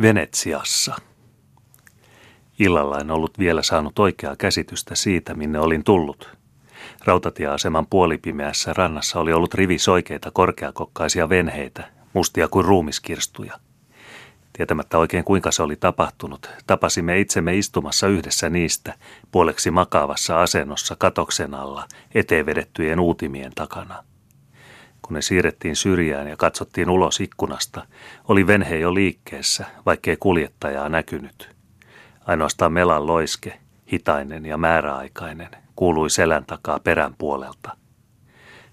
Venetsiassa. Illalla en ollut vielä saanut oikeaa käsitystä siitä, minne olin tullut. Rautatieaseman puolipimeässä rannassa oli ollut rivi soikeita korkeakokkaisia venheitä, mustia kuin ruumiskirstuja. Tietämättä oikein kuinka se oli tapahtunut, tapasimme itsemme istumassa yhdessä niistä, puoleksi makaavassa asennossa katoksen alla, eteen vedettyjen uutimien takana – kun ne siirrettiin syrjään ja katsottiin ulos ikkunasta, oli venhe jo liikkeessä, vaikkei kuljettajaa näkynyt. Ainoastaan melan loiske, hitainen ja määräaikainen, kuului selän takaa perän puolelta.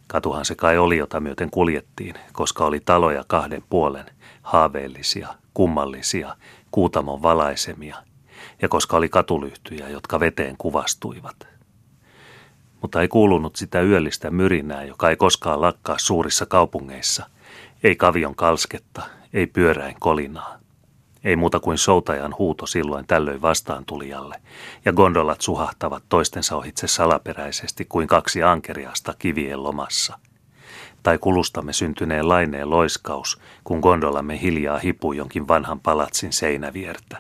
Katuhan se kai oli, jota myöten kuljettiin, koska oli taloja kahden puolen, haaveellisia, kummallisia, kuutamon valaisemia, ja koska oli katulyhtyjä, jotka veteen kuvastuivat mutta ei kuulunut sitä yöllistä myrinää, joka ei koskaan lakkaa suurissa kaupungeissa. Ei kavion kalsketta, ei pyöräin kolinaa. Ei muuta kuin soutajan huuto silloin tällöin vastaantulijalle, ja gondolat suhahtavat toistensa ohitse salaperäisesti kuin kaksi ankeriasta kivien lomassa. Tai kulustamme syntyneen laineen loiskaus, kun gondolamme hiljaa hipuu jonkin vanhan palatsin seinäviertä.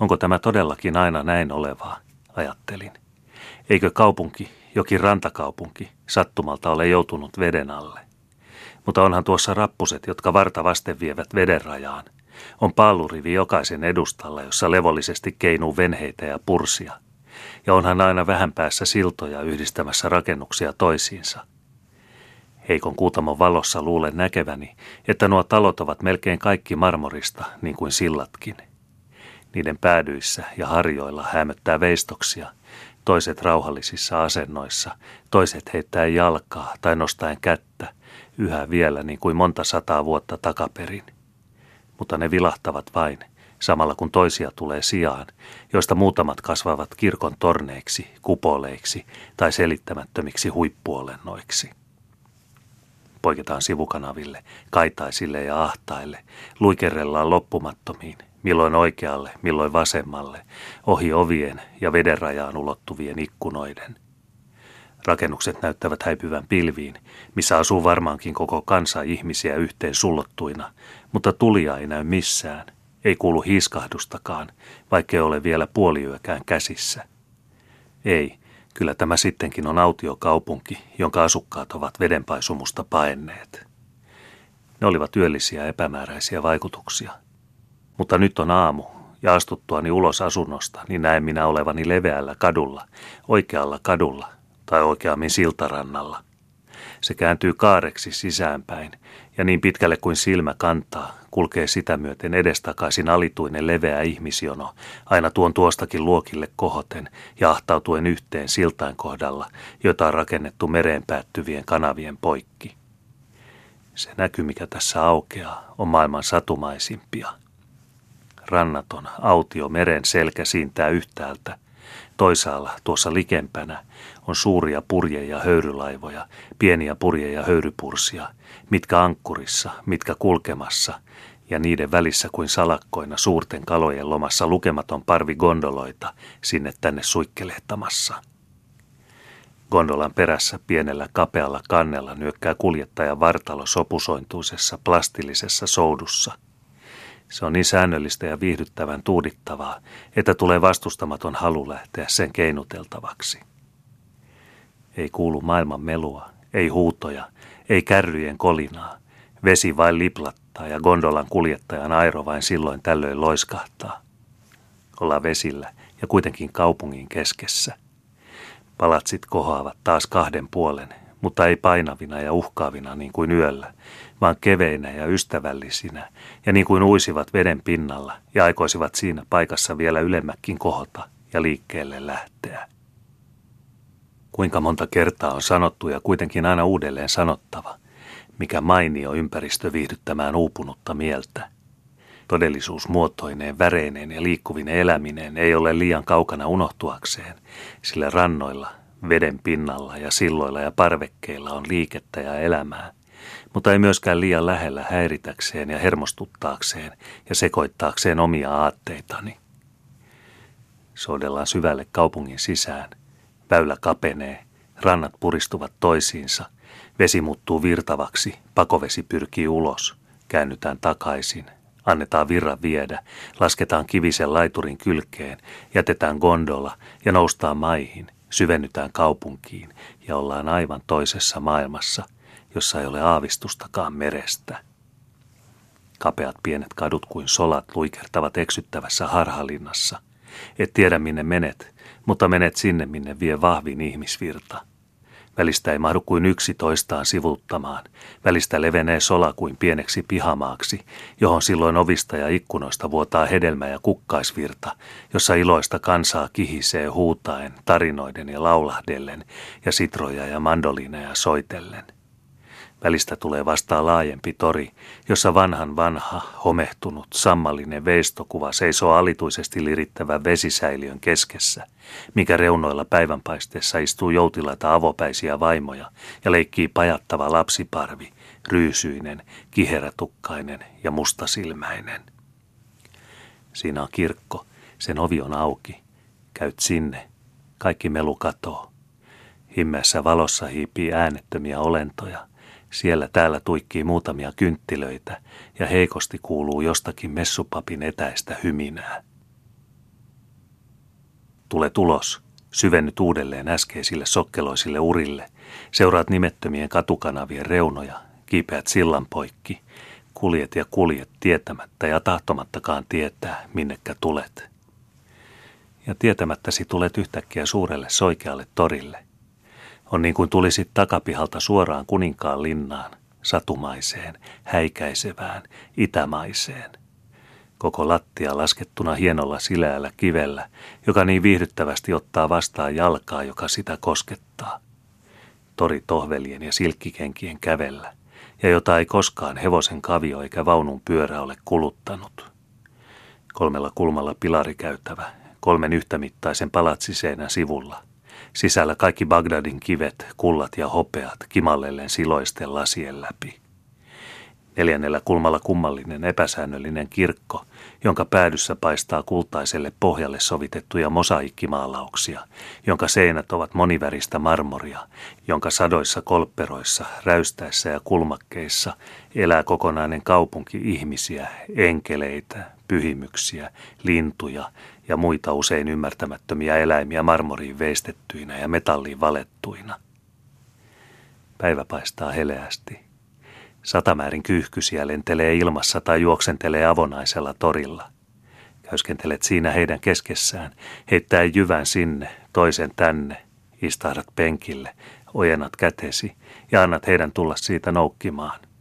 Onko tämä todellakin aina näin olevaa, ajattelin. Eikö kaupunki, jokin rantakaupunki, sattumalta ole joutunut veden alle? Mutta onhan tuossa rappuset, jotka varta vasten vievät veden rajaan. On pallurivi jokaisen edustalla, jossa levollisesti keinuu venheitä ja pursia. Ja onhan aina vähän päässä siltoja yhdistämässä rakennuksia toisiinsa. Heikon kuutamon valossa luulen näkeväni, että nuo talot ovat melkein kaikki marmorista, niin kuin sillatkin. Niiden päädyissä ja harjoilla hämöttää veistoksia – toiset rauhallisissa asennoissa, toiset heittää jalkaa tai nostaen kättä, yhä vielä niin kuin monta sataa vuotta takaperin. Mutta ne vilahtavat vain, samalla kun toisia tulee sijaan, joista muutamat kasvavat kirkon torneiksi, kupoleiksi tai selittämättömiksi huippuolennoiksi. Poiketaan sivukanaville, kaitaisille ja ahtaille, luikerellaan loppumattomiin – milloin oikealle, milloin vasemmalle, ohi ovien ja vedenrajaan ulottuvien ikkunoiden. Rakennukset näyttävät häipyvän pilviin, missä asuu varmaankin koko kansa ihmisiä yhteen sullottuina, mutta tulia ei näy missään, ei kuulu hiiskahdustakaan, vaikkei ole vielä puoliyökään käsissä. Ei, kyllä tämä sittenkin on autiokaupunki, jonka asukkaat ovat vedenpaisumusta paenneet. Ne olivat työllisiä epämääräisiä vaikutuksia – mutta nyt on aamu, ja astuttuani ulos asunnosta, niin näen minä olevani leveällä kadulla, oikealla kadulla, tai oikeammin siltarannalla. Se kääntyy kaareksi sisäänpäin, ja niin pitkälle kuin silmä kantaa, kulkee sitä myöten edestakaisin alituinen leveä ihmisjono, aina tuon tuostakin luokille kohoten ja ahtautuen yhteen siltain kohdalla, jota on rakennettu mereen päättyvien kanavien poikki. Se näky, mikä tässä aukeaa, on maailman satumaisimpia – rannaton, autio meren selkä siintää yhtäältä. Toisaalla, tuossa likempänä, on suuria purje- ja höyrylaivoja, pieniä purje- ja höyrypursia, mitkä ankkurissa, mitkä kulkemassa, ja niiden välissä kuin salakkoina suurten kalojen lomassa lukematon parvi gondoloita sinne tänne suikkelehtamassa. Gondolan perässä pienellä kapealla kannella nyökkää kuljettaja vartalo sopusointuisessa plastillisessa soudussa – se on niin säännöllistä ja viihdyttävän tuudittavaa, että tulee vastustamaton halu lähteä sen keinuteltavaksi. Ei kuulu maailman melua, ei huutoja, ei kärryjen kolinaa. Vesi vain liplattaa ja gondolan kuljettajan airo vain silloin tällöin loiskahtaa. Ollaan vesillä ja kuitenkin kaupungin keskessä. Palatsit kohoavat taas kahden puolen, mutta ei painavina ja uhkaavina niin kuin yöllä, vaan keveinä ja ystävällisinä, ja niin kuin uisivat veden pinnalla ja aikoisivat siinä paikassa vielä ylemmäkin kohota ja liikkeelle lähteä. Kuinka monta kertaa on sanottu ja kuitenkin aina uudelleen sanottava, mikä mainio ympäristö viihdyttämään uupunutta mieltä. Todellisuus muotoineen, väreineen ja liikkuvinen eläminen ei ole liian kaukana unohtuakseen, sillä rannoilla, veden pinnalla ja silloilla ja parvekkeilla on liikettä ja elämää – mutta ei myöskään liian lähellä häiritäkseen ja hermostuttaakseen ja sekoittaakseen omia aatteitani. Soudellaan syvälle kaupungin sisään. Väylä kapenee, rannat puristuvat toisiinsa, vesi muuttuu virtavaksi, pakovesi pyrkii ulos, käännytään takaisin, Annetaan virran viedä, lasketaan kivisen laiturin kylkeen, jätetään gondola ja noustaan maihin, syvennytään kaupunkiin ja ollaan aivan toisessa maailmassa, jossa ei ole aavistustakaan merestä. Kapeat pienet kadut kuin solat luikertavat eksyttävässä harhalinnassa. Et tiedä minne menet, mutta menet sinne, minne vie vahvin ihmisvirta – Välistä ei mahdu kuin yksi toistaan sivuttamaan. Välistä levenee sola kuin pieneksi pihamaaksi, johon silloin ovista ja ikkunoista vuotaa hedelmä ja kukkaisvirta, jossa iloista kansaa kihisee huutaen, tarinoiden ja laulahdellen ja sitroja ja mandolineja soitellen. Välistä tulee vastaan laajempi tori, jossa vanhan vanha, homehtunut, sammallinen veistokuva seisoo alituisesti lirittävän vesisäiliön keskessä, mikä reunoilla päivänpaisteessa istuu joutilaita avopäisiä vaimoja ja leikkii pajattava lapsiparvi, ryysyinen, kiherätukkainen ja mustasilmäinen. Siinä on kirkko, sen ovi on auki. Käyt sinne, kaikki melu katoo. Himmeässä valossa hiipii äänettömiä olentoja – siellä täällä tuikkii muutamia kynttilöitä ja heikosti kuuluu jostakin messupapin etäistä hyminää. Tule tulos, syvennyt uudelleen äskeisille sokkeloisille urille, seuraat nimettömien katukanavien reunoja, kiipeät sillan poikki, kuljet ja kuljet tietämättä ja tahtomattakaan tietää, minnekä tulet. Ja tietämättäsi tulet yhtäkkiä suurelle soikealle torille – on niin kuin tulisit takapihalta suoraan kuninkaan linnaan, satumaiseen, häikäisevään, itämaiseen. Koko lattia laskettuna hienolla sileällä kivellä, joka niin viihdyttävästi ottaa vastaan jalkaa, joka sitä koskettaa. Tori tohvelien ja silkkikenkien kävellä, ja jota ei koskaan hevosen kavio eikä vaunun pyörä ole kuluttanut. Kolmella kulmalla pilarikäytävä, kolmen yhtämittaisen palatsiseinän sivulla – Sisällä kaikki Bagdadin kivet, kullat ja hopeat kimallellen siloisten lasien läpi. Neljännellä kulmalla kummallinen epäsäännöllinen kirkko, jonka päädyssä paistaa kultaiselle pohjalle sovitettuja mosaikkimaalauksia, jonka seinät ovat moniväristä marmoria, jonka sadoissa kolpperoissa, räystäissä ja kulmakkeissa elää kokonainen kaupunki ihmisiä, enkeleitä, pyhimyksiä, lintuja ja muita usein ymmärtämättömiä eläimiä marmoriin veistettyinä ja metalliin valettuina. Päivä paistaa heleästi. Satamäärin kyyhkysiä lentelee ilmassa tai juoksentelee avonaisella torilla. Käyskentelet siinä heidän keskessään, heittää jyvän sinne, toisen tänne, istahdat penkille, ojennat kätesi ja annat heidän tulla siitä noukkimaan –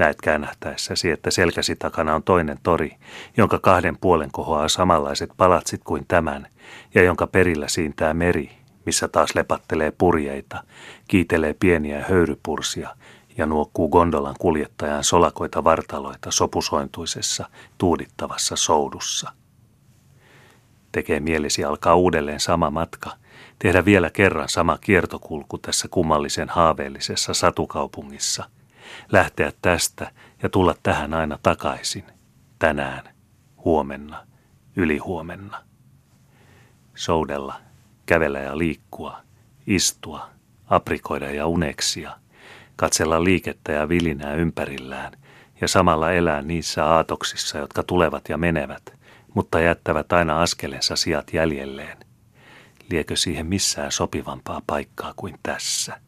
Näet käännähtäessäsi, että selkäsi takana on toinen tori, jonka kahden puolen kohoaa samanlaiset palatsit kuin tämän, ja jonka perillä siintää meri, missä taas lepattelee purjeita, kiitelee pieniä höyrypursia ja nuokkuu gondolan kuljettajan solakoita vartaloita sopusointuisessa, tuudittavassa soudussa. Tekee mielesi alkaa uudelleen sama matka, tehdä vielä kerran sama kiertokulku tässä kummallisen haaveellisessa satukaupungissa – lähteä tästä ja tulla tähän aina takaisin. Tänään, huomenna, ylihuomenna. Soudella, kävellä ja liikkua, istua, aprikoida ja uneksia, katsella liikettä ja vilinää ympärillään ja samalla elää niissä aatoksissa, jotka tulevat ja menevät, mutta jättävät aina askelensa sijat jäljelleen. Liekö siihen missään sopivampaa paikkaa kuin tässä?